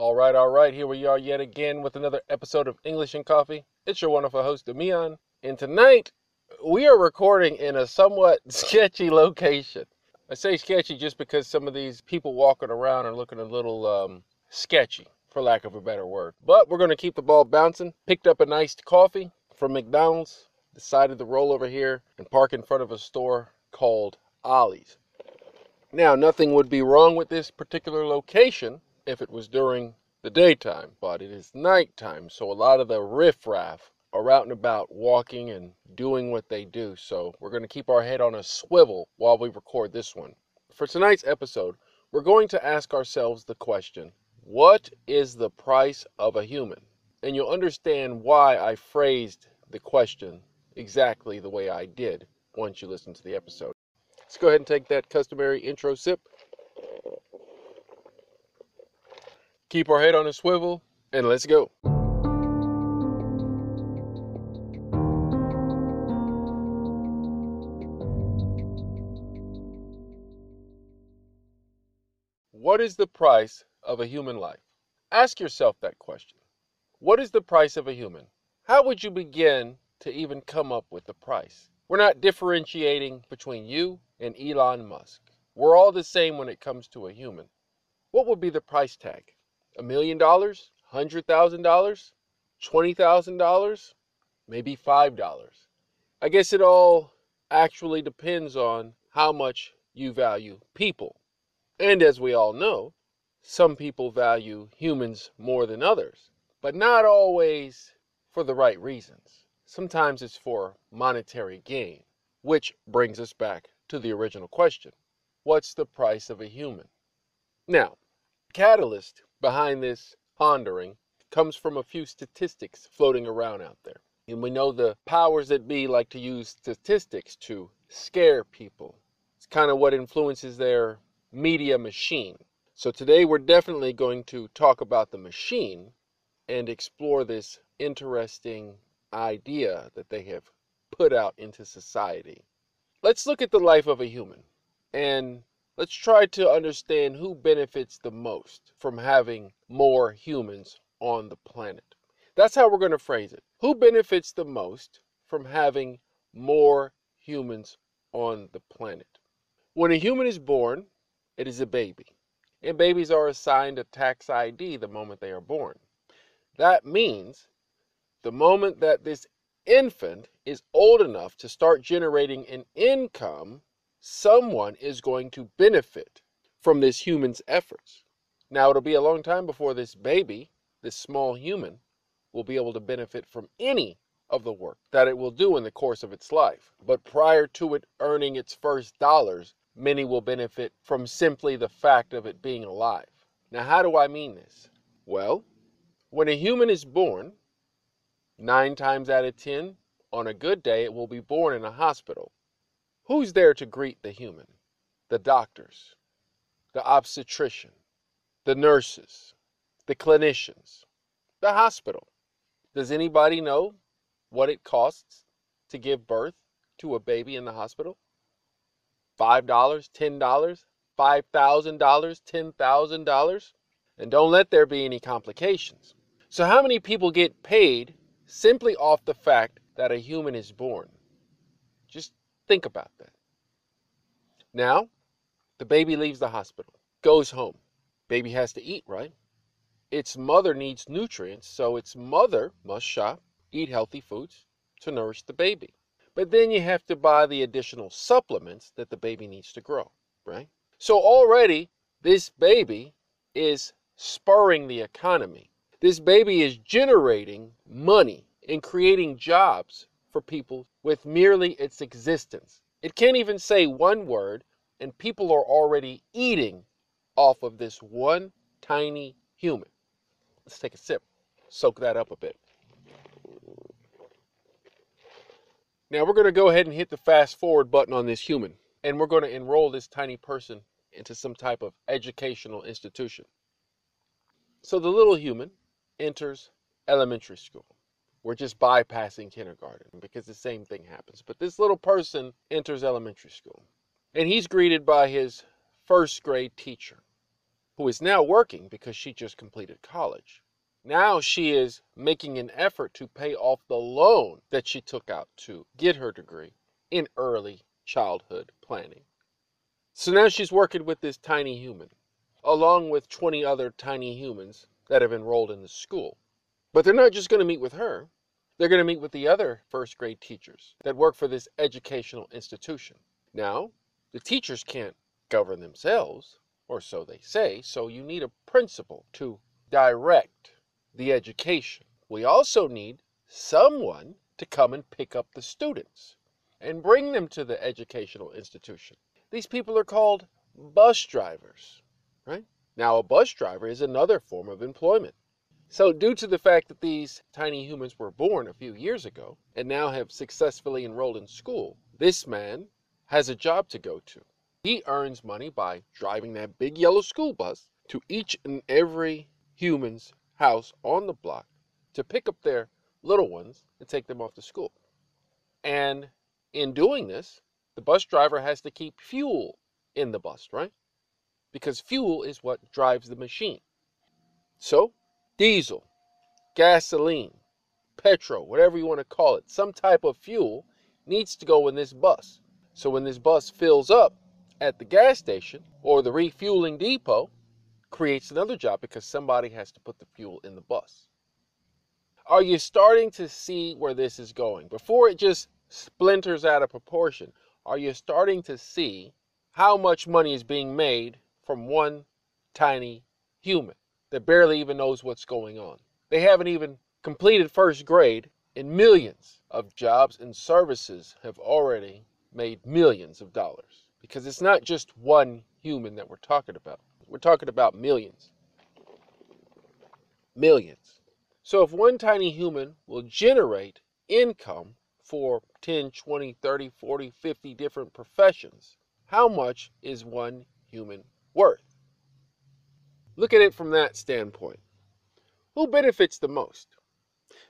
All right, all right. Here we are yet again with another episode of English and Coffee. It's your wonderful host, Demian. And tonight, we are recording in a somewhat sketchy location. I say sketchy just because some of these people walking around are looking a little um, sketchy, for lack of a better word. But we're going to keep the ball bouncing. Picked up an iced coffee from McDonald's, decided to roll over here and park in front of a store called Ollie's. Now, nothing would be wrong with this particular location if it was during the daytime, but it is nighttime, so a lot of the riffraff are out and about walking and doing what they do. So we're going to keep our head on a swivel while we record this one. For tonight's episode, we're going to ask ourselves the question What is the price of a human? And you'll understand why I phrased the question exactly the way I did once you listen to the episode. Let's go ahead and take that customary intro sip. Keep our head on a swivel and let's go. What is the price of a human life? Ask yourself that question. What is the price of a human? How would you begin to even come up with the price? We're not differentiating between you and Elon Musk. We're all the same when it comes to a human. What would be the price tag? A million dollars? Hundred thousand dollars? Twenty thousand dollars? Maybe five dollars? I guess it all actually depends on how much you value people. And as we all know, some people value humans more than others, but not always for the right reasons. Sometimes it's for monetary gain, which brings us back to the original question What's the price of a human? Now, catalyst behind this pondering comes from a few statistics floating around out there. And we know the powers that be like to use statistics to scare people. It's kind of what influences their media machine. So today we're definitely going to talk about the machine and explore this interesting idea that they have put out into society. Let's look at the life of a human and let's try to understand who benefits the most from having more humans on the planet. That's how we're going to phrase it. Who benefits the most from having more humans on the planet? When a human is born, it is a baby. And babies are assigned a tax ID the moment they are born. That means the moment that this infant is old enough to start generating an income, someone is going to benefit from this human's efforts. Now, it'll be a long time before this baby, this small human, will be able to benefit from any of the work that it will do in the course of its life. But prior to it earning its first dollars, many will benefit from simply the fact of it being alive. Now, how do I mean this? Well, when a human is born, nine times out of ten, on a good day, it will be born in a hospital. Who's there to greet the human? The doctors, the obstetrician, the nurses, the clinicians, the hospital. Does anybody know what it costs to give birth to a baby in the hospital? $5, $10, $5,000, $10,000. And don't let there be any complications. So, how many people get paid simply off the fact that a human is born? Just think about that. Now, the baby leaves the hospital, goes home. Baby has to eat, right? Its mother needs nutrients, so its mother must shop, eat healthy foods to nourish the baby. But then you have to buy the additional supplements that the baby needs to grow, right? So already this baby is spurring the economy. This baby is generating money and creating jobs for people with merely its existence. It can't even say one word, and people are already eating off of this one tiny human. Let's take a sip, soak that up a bit. Now we're going to go ahead and hit the fast forward button on this human, and we're going to enroll this tiny person into some type of educational institution. So the little human enters elementary school. We're just bypassing kindergarten because the same thing happens. But this little person enters elementary school, and he's greeted by his first grade teacher, who is now working because she just completed college. Now she is making an effort to pay off the loan that she took out to get her degree in early childhood planning. So now she's working with this tiny human, along with 20 other tiny humans that have enrolled in the school. But they're not just going to meet with her, they're going to meet with the other first grade teachers that work for this educational institution. Now, the teachers can't govern themselves, or so they say, so you need a principal to direct the education. We also need someone to come and pick up the students and bring them to the educational institution. These people are called bus drivers, right? Now, a bus driver is another form of employment. So, due to the fact that these tiny humans were born a few years ago and now have successfully enrolled in school, this man has a job to go to. He earns money by driving that big yellow school bus to each and every human's house on the block to pick up their little ones and take them off to school. And in doing this, the bus driver has to keep fuel in the bus, right? Because fuel is what drives the machine. So, diesel, gasoline, petrol, whatever you want to call it, some type of fuel needs to go in this bus. So when this bus fills up at the gas station or the refueling depot, creates another job because somebody has to put the fuel in the bus. Are you starting to see where this is going? Before it just splinters out of proportion, are you starting to see how much money is being made from one tiny human that barely even knows what's going on? They haven't even completed first grade, and millions of jobs and services have already made millions of dollars because it's not just one human that we're talking about. We're talking about millions. Millions. So if one tiny human will generate income for 10, 20, 30, 40, 50 different professions, how much is one human worth? Look at it from that standpoint. Who benefits the most?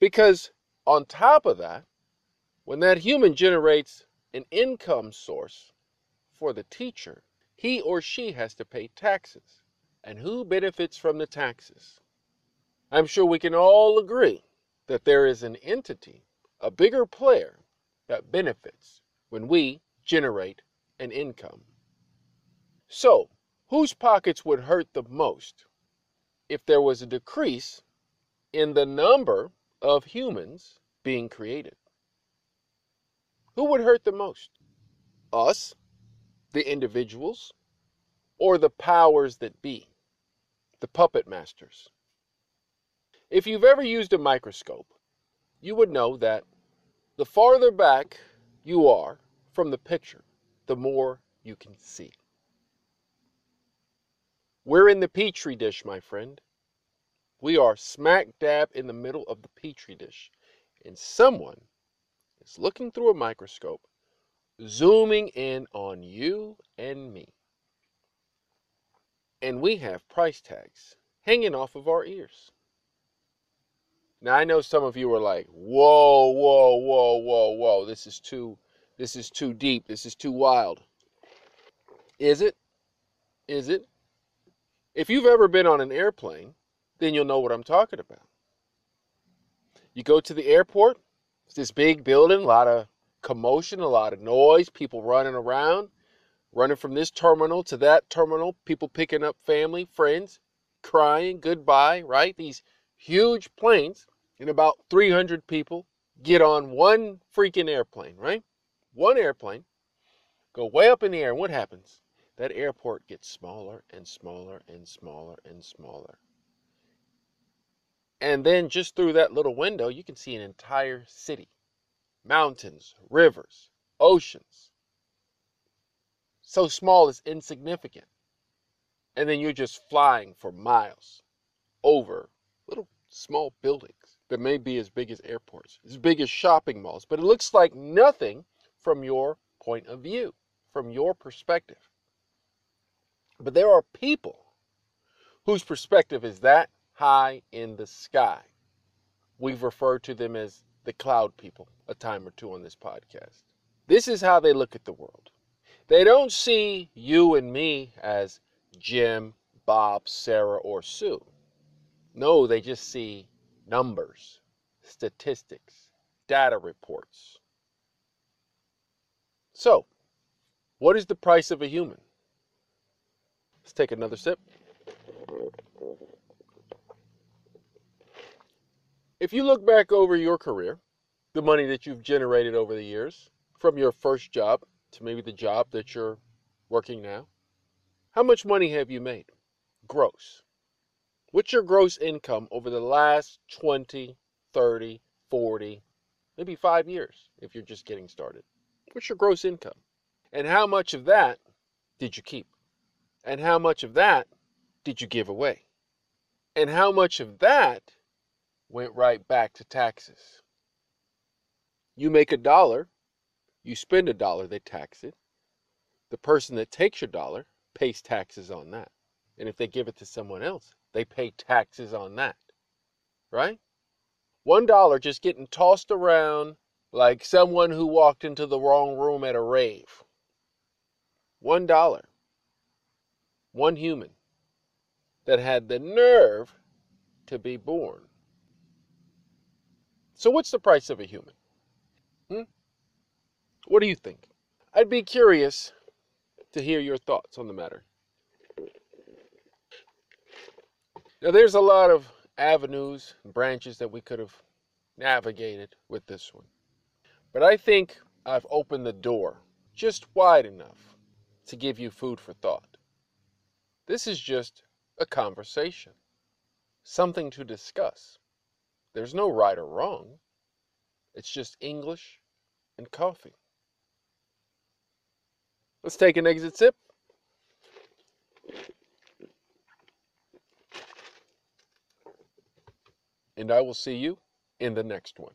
Because on top of that, when that human generates an income source for the teacher, he or she has to pay taxes. And who benefits from the taxes? I'm sure we can all agree that there is an entity, a bigger player, that benefits when we generate an income. So, whose pockets would hurt the most if there was a decrease in the number of humans being created? Who would hurt the most? Us the individuals or the powers that be, the puppet masters. If you've ever used a microscope, you would know that the farther back you are from the picture, the more you can see. We're in the petri dish, my friend. We are smack dab in the middle of the petri dish, and someone is looking through a microscope zooming in on you and me. And we have price tags hanging off of our ears. Now I know some of you are like, "Whoa, whoa, whoa, whoa, whoa. This is too this is too deep. This is too wild." Is it? Is it? If you've ever been on an airplane, then you'll know what I'm talking about. You go to the airport, it's this big building, a lot of commotion, a lot of noise, people running around, running from this terminal to that terminal, people picking up family, friends, crying goodbye, right? These huge planes, and about 300 people get on one freaking airplane, right? One airplane, go way up in the air, and what happens? That airport gets smaller and smaller and smaller and smaller. And then just through that little window, you can see an entire city mountains, rivers, oceans. So small it's insignificant. And then you're just flying for miles over little small buildings that may be as big as airports, as big as shopping malls, but it looks like nothing from your point of view, from your perspective. But there are people whose perspective is that high in the sky. We've referred to them as the cloud people a time or two on this podcast. This is how they look at the world. They don't see you and me as Jim, Bob, Sarah, or Sue. No, they just see numbers, statistics, data reports. So, what is the price of a human? Let's take another sip. If you look back over your career, the money that you've generated over the years, from your first job to maybe the job that you're working now, how much money have you made? Gross. What's your gross income over the last 20, 30, 40, maybe five years if you're just getting started? What's your gross income? And how much of that did you keep? And how much of that did you give away? And how much of that went right back to taxes? You make a dollar, you spend a dollar, they tax it. The person that takes your dollar pays taxes on that. And if they give it to someone else, they pay taxes on that. Right? One dollar just getting tossed around like someone who walked into the wrong room at a rave. One dollar. One human that had the nerve to be born. So, what's the price of a human? Hmm? What do you think? I'd be curious to hear your thoughts on the matter. Now, there's a lot of avenues and branches that we could have navigated with this one. But I think I've opened the door just wide enough to give you food for thought. This is just a conversation, something to discuss. There's no right or wrong. It's just English and coffee. Let's take an exit sip. And I will see you in the next one.